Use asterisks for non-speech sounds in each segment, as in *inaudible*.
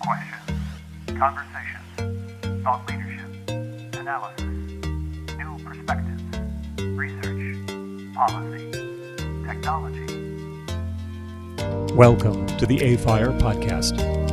Questions, conversations, thought leadership, analysis, new perspectives, research, policy, technology. Welcome to the AFIRE podcast.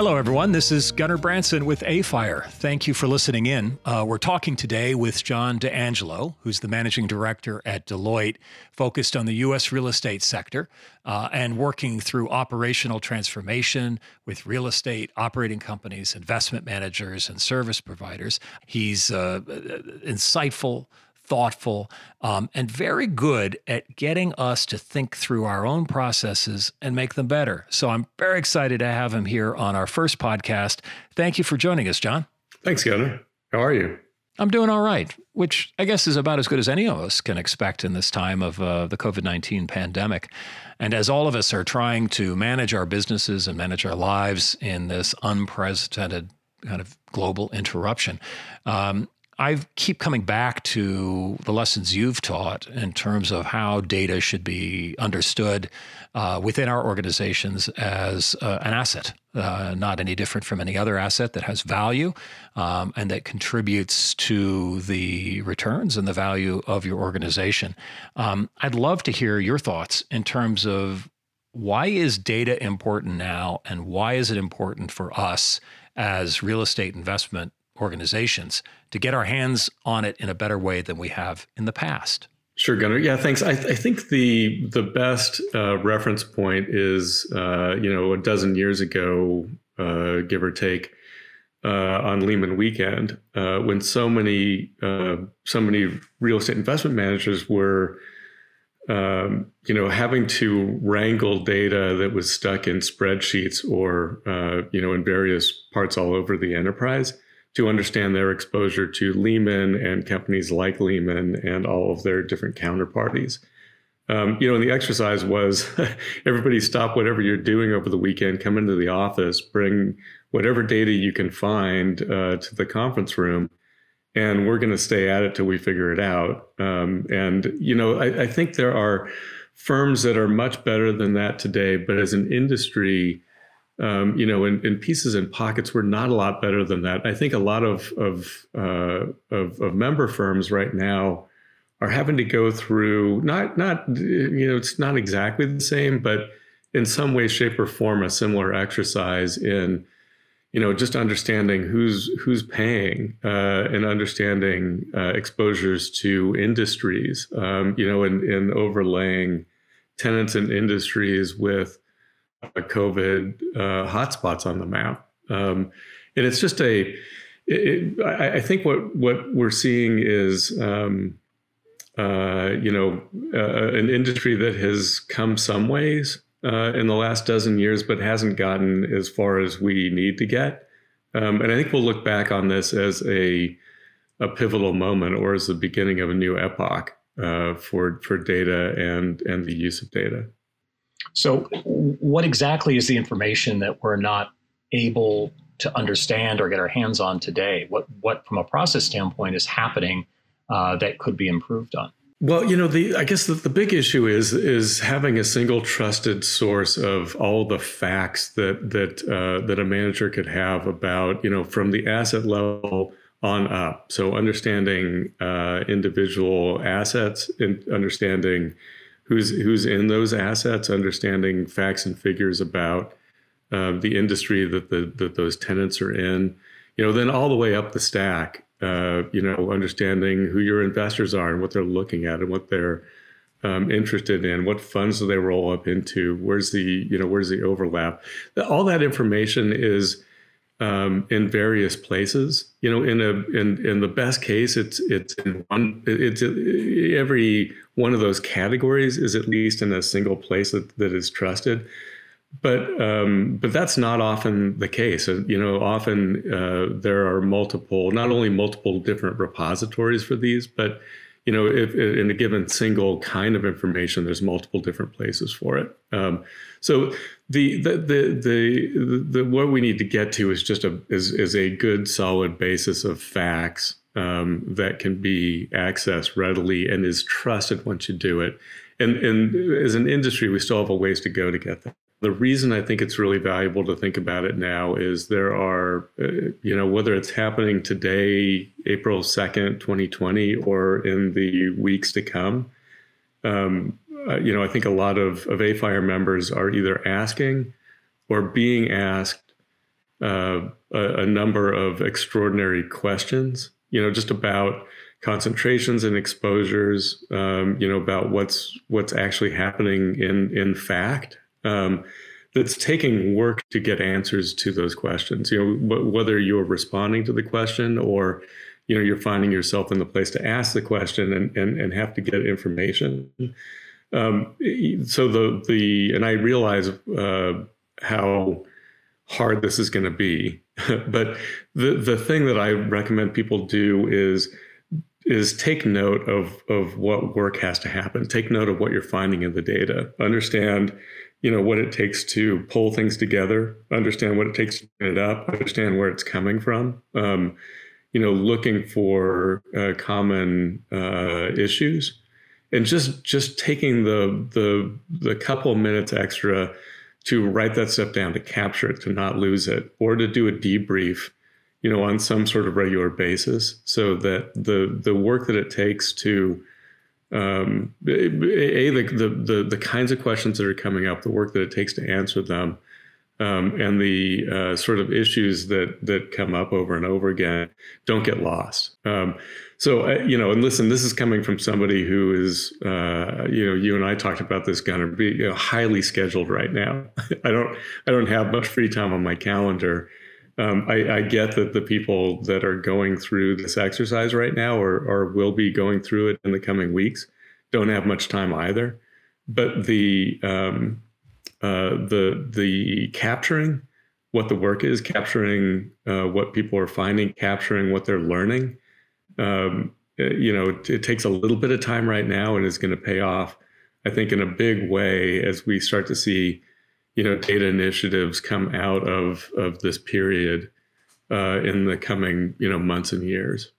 Hello, everyone. This is Gunnar Branson with AFIRE. Thank you for listening in. Uh, we're talking today with John D'Angelo, who's the managing director at Deloitte, focused on the U.S. real estate sector uh, and working through operational transformation with real estate operating companies, investment managers, and service providers. He's uh, insightful thoughtful, um, and very good at getting us to think through our own processes and make them better. So I'm very excited to have him here on our first podcast. Thank you for joining us, John. Thanks, Gunnar. How are you? I'm doing all right, which I guess is about as good as any of us can expect in this time of uh, the COVID 19 pandemic. And as all of us are trying to manage our businesses and manage our lives in this unprecedented kind of global interruption, um, I keep coming back to the lessons you've taught in terms of how data should be understood uh, within our organizations as uh, an asset, uh, not any different from any other asset that has value um, and that contributes to the returns and the value of your organization. Um, I'd love to hear your thoughts in terms of why is data important now and why is it important for us as real estate investment organizations to get our hands on it in a better way than we have in the past. Sure, Gunnar. Yeah, thanks. I, I think the the best uh, reference point is uh, you know a dozen years ago, uh, give or take, uh, on Lehman Weekend, uh, when so many uh, so many real estate investment managers were. Um, you know, having to wrangle data that was stuck in spreadsheets or you know in various parts all over the enterprise, to understand their exposure to Lehman and companies like Lehman and all of their different counterparties. Um, you know, and the exercise was *laughs* everybody stop whatever you're doing over the weekend, come into the office, bring whatever data you can find uh, to the conference room, and we're going to stay at it till we figure it out. Um, and, you know, I, I think there are firms that are much better than that today, but as an industry, um, you know, in, in, pieces and pockets, we're not a lot better than that. I think a lot of of, uh, of, of member firms right now are having to go through not not you know it's not exactly the same, but in some way, shape, or form, a similar exercise in you know just understanding who's who's paying uh, and understanding uh, exposures to industries, um, you know, and, and overlaying tenants and industries with COVID uh, hotspots on the map. Um, and it's just a, it, I, I, think what what we're seeing is, um, uh, you know, uh, an industry that has come some ways uh, in the last dozen years, but hasn't gotten as far as we need to get. Um, and I think we'll look back on this as a a pivotal moment or as the beginning of a new epoch uh, for for data and and the use of data. So, what exactly is the information that we're not able to understand or get our hands on today? What, what from a process standpoint, is happening uh, that could be improved on? Well, you know, the I guess the, the big issue is is having a single trusted source of all the facts that that uh, that a manager could have about you know from the asset level on up. So understanding uh, individual assets and understanding who's who's in those assets, understanding facts and figures about uh, the industry that the that those tenants are in. You know, then all the way up the stack. Uh, you know, understanding who your investors are and what they're looking at and what they're um, interested in, what funds do they roll up into, where's the you know where's the overlap. All that information is um, in various places. You know, in a in in the best case, it's it's in one. It's every one of those categories is at least in a single place that, that is trusted. But um, but that's not often the case. You know, often uh, there are multiple, not only multiple different repositories for these, but you know, if, in a given single kind of information, there's multiple different places for it. Um, so the, the the, the the what we need to get to is just a is, is a good solid basis of facts um, that can be accessed readily and is trusted once you do it. and and as an industry, we still have a ways to go to get. The reason I think it's really valuable to think about it now is there are, uh, you know, whether it's happening today, April 2nd, 2020, or in the weeks to come, um, uh, you know, I think a lot of, of AFIRE members are either asking or being asked uh, a, a number of extraordinary questions, you know, just about concentrations and exposures, um, you know, about what's what's actually happening in in fact. Um, that's taking work to get answers to those questions. You know, wh- whether you're responding to the question or, you know, you're finding yourself in the place to ask the question and and, and have to get information. Um, so the the and I realize uh, how hard this is going to be, *laughs* but the the thing that I recommend people do is is take note of of what work has to happen. Take note of what you're finding in the data. Understand, you know, what it takes to pull things together. Understand what it takes to get it up. Understand where it's coming from. Um, you know, looking for uh, common uh, issues, and just just taking the the the couple minutes extra to write that stuff down, to capture it, to not lose it, or to do a debrief you know, on some sort of regular basis, so that the the work that it takes to um, a the, the, the the kinds of questions that are coming up, the work that it takes to answer them, um, and the uh, sort of issues that that come up over and over again don't get lost. Um, so uh, you know, and listen, this is coming from somebody who is, uh, you know, you and I talked about this, Gunnar, be you know, highly scheduled right now. *laughs* I don't I don't have much free time on my calendar um, I, I, get that the people that are going through this exercise right now or, or will be going through it in the coming weeks don't have much time either. But the um, uh, the the capturing what the work is, capturing uh, what people are finding, capturing what they're learning. Um, uh, you know, it, it, takes a little bit of time right now, and is going to pay off. I think in a big way as we start to see you know data initiatives come out of of this period uh, in the coming you know months and years.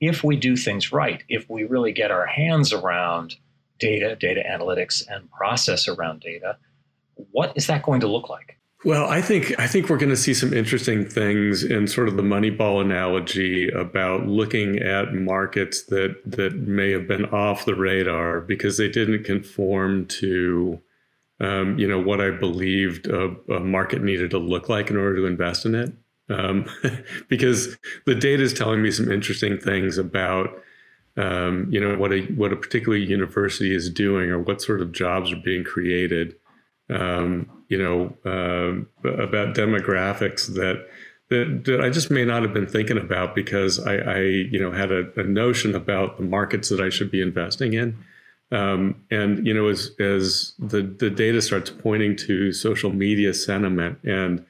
If we do things right, if we really get our hands around data, data analytics, and process around data, what is that going to look like? Well, I think I think we're going to see some interesting things in sort of the Moneyball analogy about looking at markets that that may have been off the radar because they didn't conform to um, you know, what I believed a, a, market needed to look like in order to invest in it. Um, *laughs* because the data is telling me some interesting things about, um, you know, what a what a particular university is doing or what sort of jobs are being created. Um, you know, uh, about demographics that, that that I just may not have been thinking about because I, I you know, had a, a notion about the markets that I should be investing in. Um, and you know, as as the the data starts pointing to social media sentiment and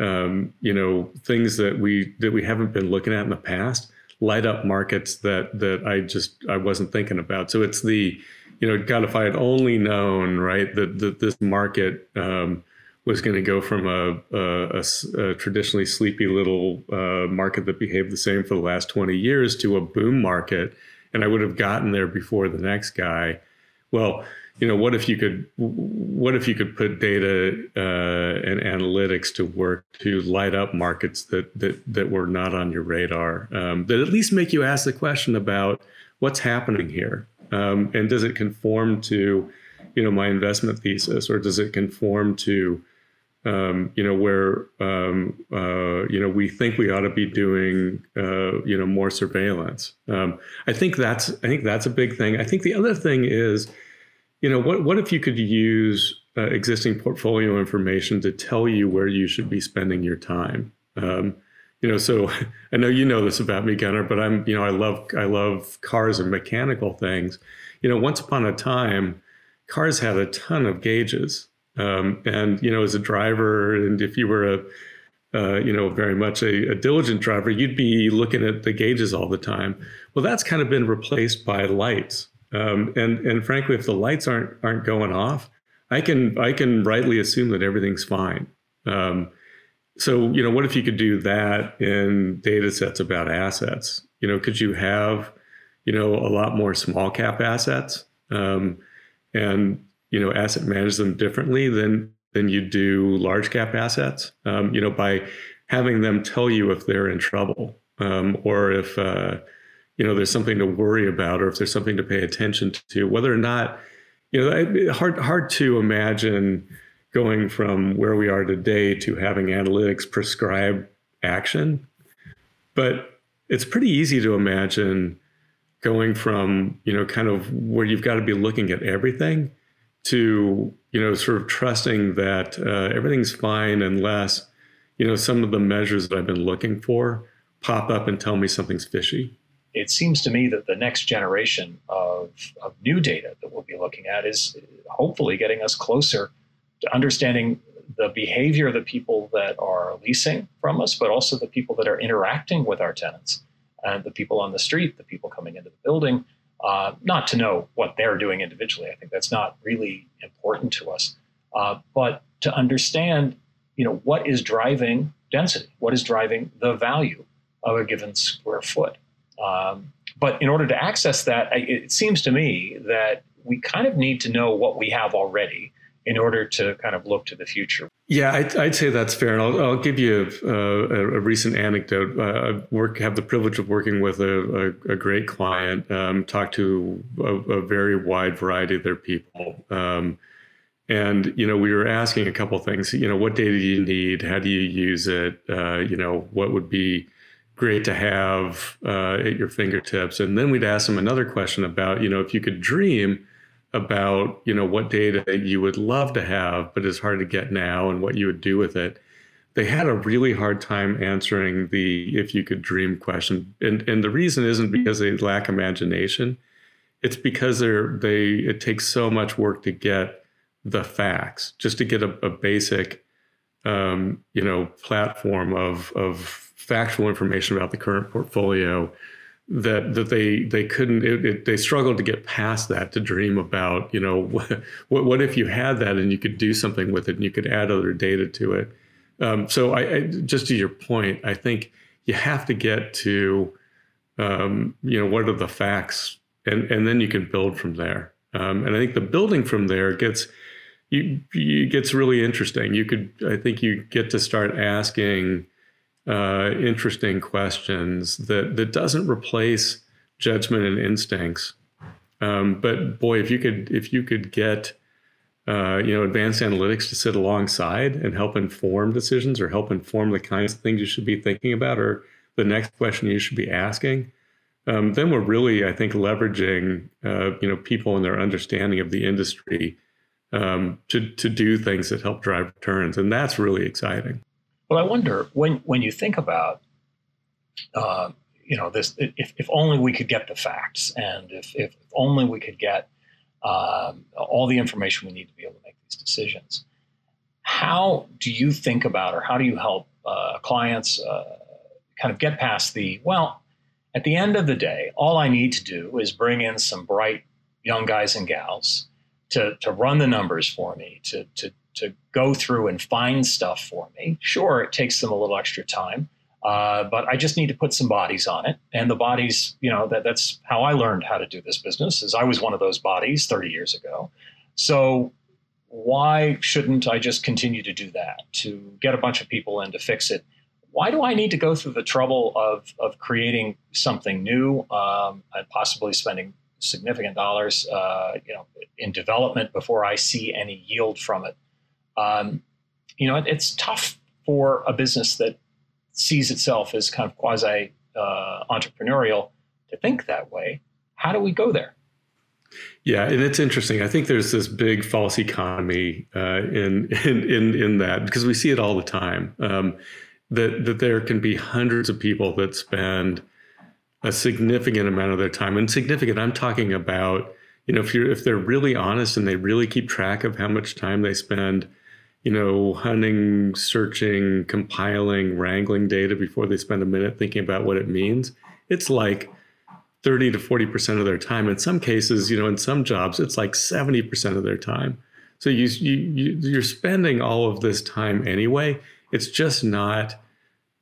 um, you know things that we that we haven't been looking at in the past, light up markets that that I just I wasn't thinking about. So it's the you know, God, if I had only known right that that this market um, was going to go from a, a, a, a, traditionally sleepy little uh, market that behaved the same for the last 20 years to a boom market and I would have gotten there before the next guy. Well, you know, what if you could, what if you could put data uh, and analytics to work to light up markets that that that were not on your radar, um, that at least make you ask the question about what's happening here, um, and does it conform to, you know, my investment thesis, or does it conform to um, you know, where um, uh, you know we think we ought to be doing uh, you know more surveillance. Um, I think that's I think that's a big thing. I think the other thing is, you know, what what if you could use uh, existing portfolio information to tell you where you should be spending your time. Um, you know, so *laughs* I know you know this about me, Gunnar, but I'm you know I love I love cars and mechanical things. You know, once upon a time, cars had a ton of gauges um, and you know, as a driver, and if you were a uh, you know, very much a, a, diligent driver, you'd be looking at the gauges all the time. Well, that's kind of been replaced by lights. Um, and and frankly, if the lights aren't aren't going off, I can I can rightly assume that everything's fine. Um, so you know, what if you could do that in data sets about assets? You know, could you have you know a lot more small cap assets? Um, and you know asset manage them differently than than you do large cap assets. Um, you know by having them tell you if they're in trouble um, or if uh, you know there's something to worry about or if there's something to pay attention to, whether or not you know hard hard to imagine going from where we are today to having analytics prescribe action, but it's pretty easy to imagine going from you know kind of where you've got to be looking at everything to you know sort of trusting that uh, everything's fine unless you know some of the measures that I've been looking for pop up and tell me something's fishy. It seems to me that the next generation of, of new data that we'll be looking at is hopefully getting us closer to understanding the behavior of the people that are leasing from us, but also the people that are interacting with our tenants and the people on the street, the people coming into the building. Uh, not to know what they're doing individually. I think that's not really important to us, uh, but to understand, you know, what is driving density, what is driving the value of a given square foot. Um, but in order to access that, it seems to me that we kind of need to know what we have already in order to kind of look to the future. Yeah, I'd, I'd say that's fair, and I'll, I'll give you a, a, a recent anecdote. Uh, I work have the privilege of working with a, a great client, um, talk to a, very wide variety of their people, um, and you know we were asking a couple things. You know, what data do you need? How do you use it? Uh, you know, what would be great to have uh, at your fingertips? And then we'd ask them another question about, you know, if you could dream about you know what data you would love to have but is hard to get now and what you would do with it. They had a really hard time answering the if you could dream question. And and the reason isn't because they lack imagination. It's because they're they it takes so much work to get the facts just to get a, a basic um, you know platform of of factual information about the current portfolio that that they they couldn't it, it, they struggled to get past that to dream about you know *laughs* what what if you had that and you could do something with it and you could add other data to it? Um, so I, I, just to your point I think you have to get to um, you know what are the facts and and then you can build from there. Um, and I think the building from there gets you, you gets really interesting. You could I think you get to start asking uh, interesting questions that that doesn't replace judgment and instincts. Um, but boy, if you could if you could get uh, you know advanced analytics to sit alongside and help inform decisions or help inform the kinds of things you should be thinking about or the next question you should be asking, um, then we're really I think leveraging uh, you know people and their understanding of the industry um, to to do things that help drive returns, and that's really exciting. Well, I wonder when when you think about, uh, you know, this if, if only we could get the facts, and if if only we could get um, all the information we need to be able to make these decisions. How do you think about, or how do you help uh, clients uh, kind of get past the well? At the end of the day, all I need to do is bring in some bright young guys and gals to, to run the numbers for me, to, to to go through and find stuff for me. Sure, it takes them a little extra time, uh, but I just need to put some bodies on it. And the bodies, you know, that, that's how I learned how to do this business. Is I was one of those bodies 30 years ago. So why shouldn't I just continue to do that to get a bunch of people in to fix it? Why do I need to go through the trouble of of creating something new um, and possibly spending significant dollars, uh, you know, in development before I see any yield from it? Um, you know, it, it's tough for a business that sees itself as kind of quasi uh, entrepreneurial to think that way. How do we go there? Yeah, and it's interesting. I think there's this big false economy uh, in, in in in that because we see it all the time. Um, that that there can be hundreds of people that spend a significant amount of their time, and significant. I'm talking about you know if you're if they're really honest and they really keep track of how much time they spend you know, hunting, searching, compiling, wrangling data before they spend a minute thinking about what it means. It's like 30 to 40% of their time. In some cases, you know, in some jobs, it's like 70% of their time. So you, you, you are spending all of this time anyway. It's just not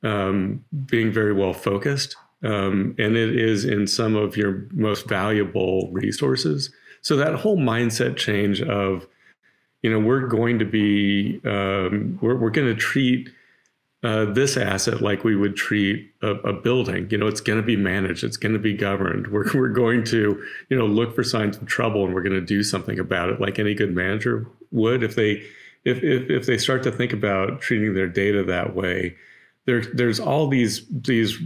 um, being very well focused. Um, and it is in some of your most valuable resources. So that whole mindset change of, you know, we're going to be, um, we're, we're going to treat uh, this asset like we would treat a, a building. You know, it's going to be managed, it's going to be governed. We're, we're going to, you know, look for signs of trouble and we're going to do something about it, like any good manager would. If they, if, if, if they start to think about treating their data that way, there, there's all these these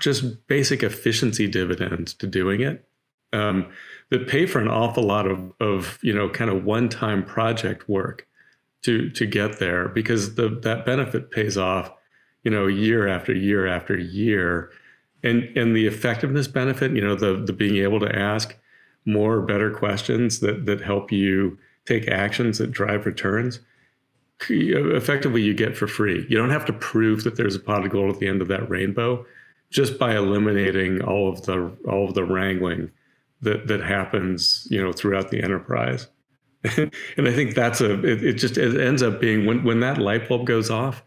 just basic efficiency dividends to doing it um, that pay for an awful lot of, of you know kind of one time project work to to get there because the that benefit pays off you know year after year after year. And and the effectiveness benefit you know the the being able to ask more better questions that that help you take actions that drive returns effectively you get for free. You don't have to prove that there's a pot of gold at the end of that rainbow just by eliminating all of the all of the wrangling that that happens you know throughout the enterprise *laughs* and I think that's a it, it, just it ends up being when when that light bulb goes off,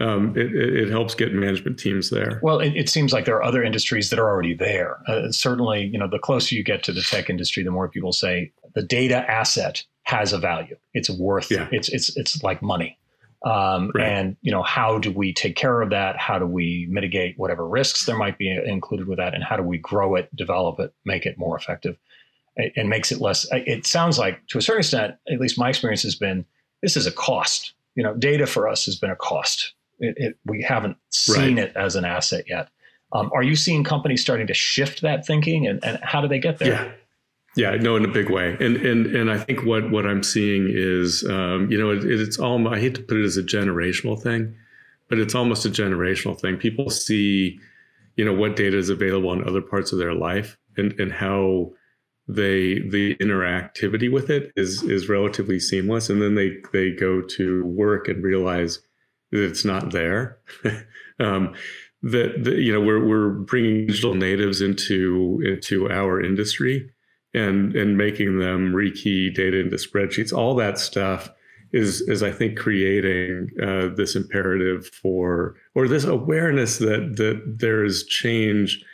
um, it, it, helps get management teams there. Well, it, it, seems like there are other industries that are already there. Uh, certainly, you know, the closer you get to the tech industry, the more people say the data asset has a value. It's worth. Yeah. It's it's it's like money. Um, right. And you know, how do we take care of that? How do we mitigate whatever risks there might be included with that? And how do we grow it, develop it, make it more effective? and makes it less. It sounds like, to a certain extent, at least my experience has been, this is a cost. You know, data for us has been a cost. It, it, we haven't seen right. it as an asset yet. Um, are you seeing companies starting to shift that thinking, and, and how do they get there? Yeah. Yeah, no, in a big way, and and and I think what what I'm seeing is, um, you know, it, it's all. I hate to put it as a generational thing, but it's almost a generational thing. People see, you know, what data is available in other parts of their life, and and how they the interactivity with it is is relatively seamless and then they they go to work and realize that it's not there *laughs* um, that, that you know we're we're bringing digital natives into into our industry and and making them rekey data into spreadsheets all that stuff is is I think creating uh, this imperative for or this awareness that that there is change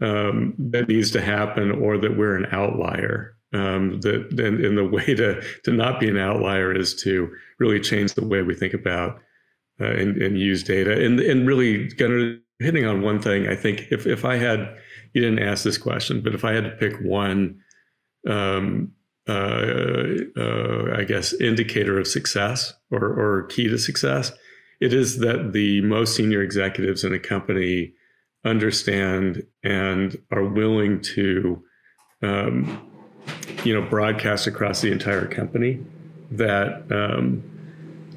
um, that needs to happen or that we're an outlier. Um, that and, the way to to not be an outlier is to really change the way we think about uh, and, and, use data and and really kind hitting on one thing. I think if if I had you didn't ask this question, but if I had to pick one, um, uh, uh, I guess indicator of success or or key to success, it is that the most senior executives in a company understand and are willing to, um, you know, broadcast across the entire company that, um,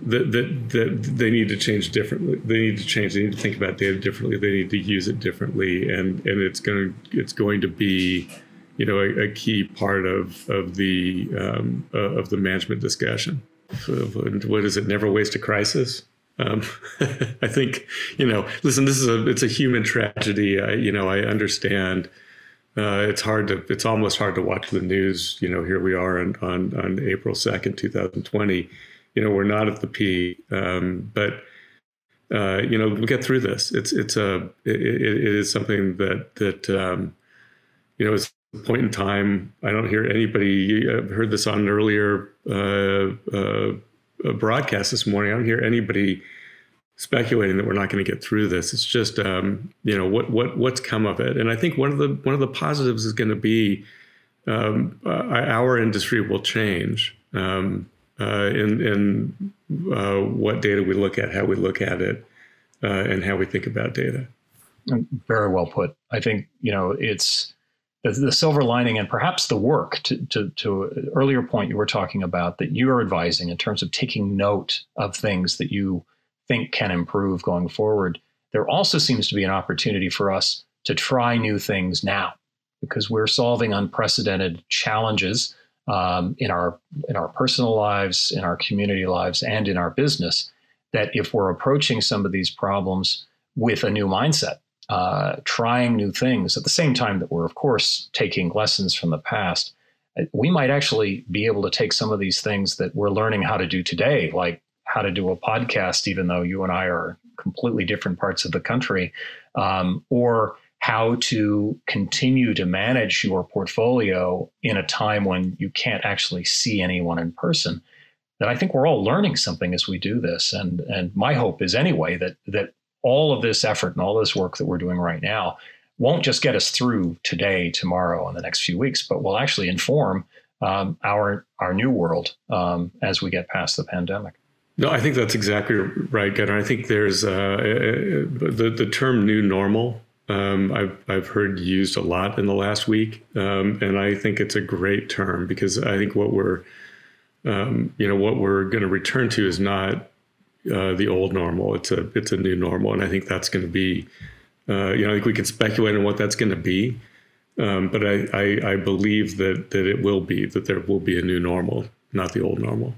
that, that, that they need to change differently. They need to change. They need to think about data differently. They need to use it differently, and and it's going to it's going to be, you know, a, a key part of of the um, uh, of the management discussion. What is it? Never waste a crisis. Um, *laughs* I think you know. Listen, this is a it's a human tragedy. I, you know, I understand. Uh, it's hard to it's almost hard to watch the news. You know, here we are on on, on April second, two thousand twenty. You know, we're not at the peak, um, but uh, you know, we'll get through this. It's it's a it, it is something that that um, you know is point in time. I don't hear anybody. I've heard this on an earlier uh, uh broadcast this morning. I don't hear anybody speculating that we're not going to get through this. It's just um, you know what what what's come of it, and I think one of the one of the positives is going to be um, uh, our industry will change um, uh, in in uh, what data we look at, how we look at it, uh, and how we think about data. Very well put. I think you know it's the, the silver lining and perhaps the work to, to, to earlier point you were talking about that you are advising in terms of taking note of things that you think can improve going forward. There also seems to be an opportunity for us to try new things now because we're solving unprecedented challenges um, in our in our personal lives, in our community lives, and in our business. That if we're approaching some of these problems with a new mindset, uh, trying new things at the same time that we're, of course, taking lessons from the past, uh, we might actually be able to take some of these things that we're learning how to do today, like how to do a podcast, even though you and I are completely different parts of the country, um, or how to continue to manage your portfolio in a time when you can't actually see anyone in person. That I think we're all learning something as we do this. And, and my hope is anyway that, that all of this effort and all this work that we're doing right now won't just get us through today, tomorrow, and the next few weeks, but will actually inform um, our our new world um, as we get past the pandemic. No, I think that's exactly right, Gunnar. I think there's uh, uh, the the term "new normal." Um, I've I've heard used a lot in the last week, um, and I think it's a great term because I think what we're um, you know what we're going to return to is not uh, the old normal. It's a it's a new normal, and I think that's going to be uh, you know I think we can speculate on what that's going to be. Um, but I, I, I, believe that that it will be that there will be a new normal, not the old normal.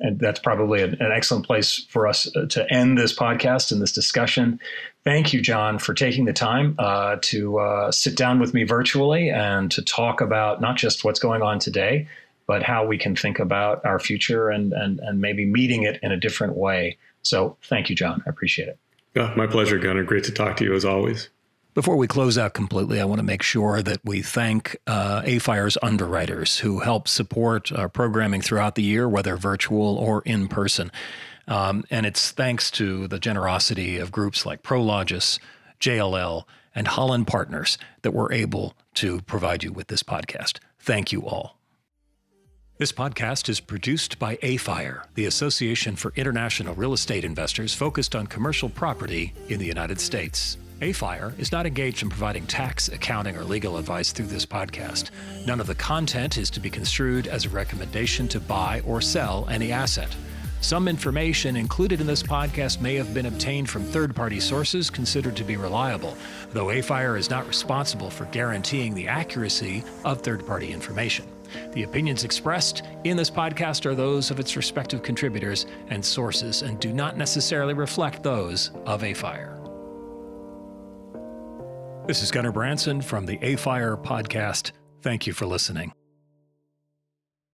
And that's probably an, excellent place for us uh, to end this podcast and this discussion. Thank you, John, for taking the time uh, to uh, sit down with me virtually and to talk about not just what's going on today, but how we can think about our future and and and maybe meeting it in a different way. So, thank you, John. I appreciate it. Yeah, my pleasure, Gunnar. Great to talk to you as always. Before we close out completely, I want to make sure that we thank uh, AFIRE's underwriters who help support our programming throughout the year, whether virtual or in person. Um, and it's thanks to the generosity of groups like Prologis, JLL, and Holland Partners that we're able to provide you with this podcast. Thank you all. This podcast is produced by AFIRE, the Association for International Real Estate Investors focused on commercial property in the United States. AFIRE is not engaged in providing tax, accounting, or legal advice through this podcast. None of the content is to be construed as a recommendation to buy or sell any asset. Some information included in this podcast may have been obtained from third party sources considered to be reliable, though AFIRE is not responsible for guaranteeing the accuracy of third party information. The opinions expressed in this podcast are those of its respective contributors and sources and do not necessarily reflect those of AFIRE. This is Gunnar Branson from the AFIRE podcast. Thank you for listening.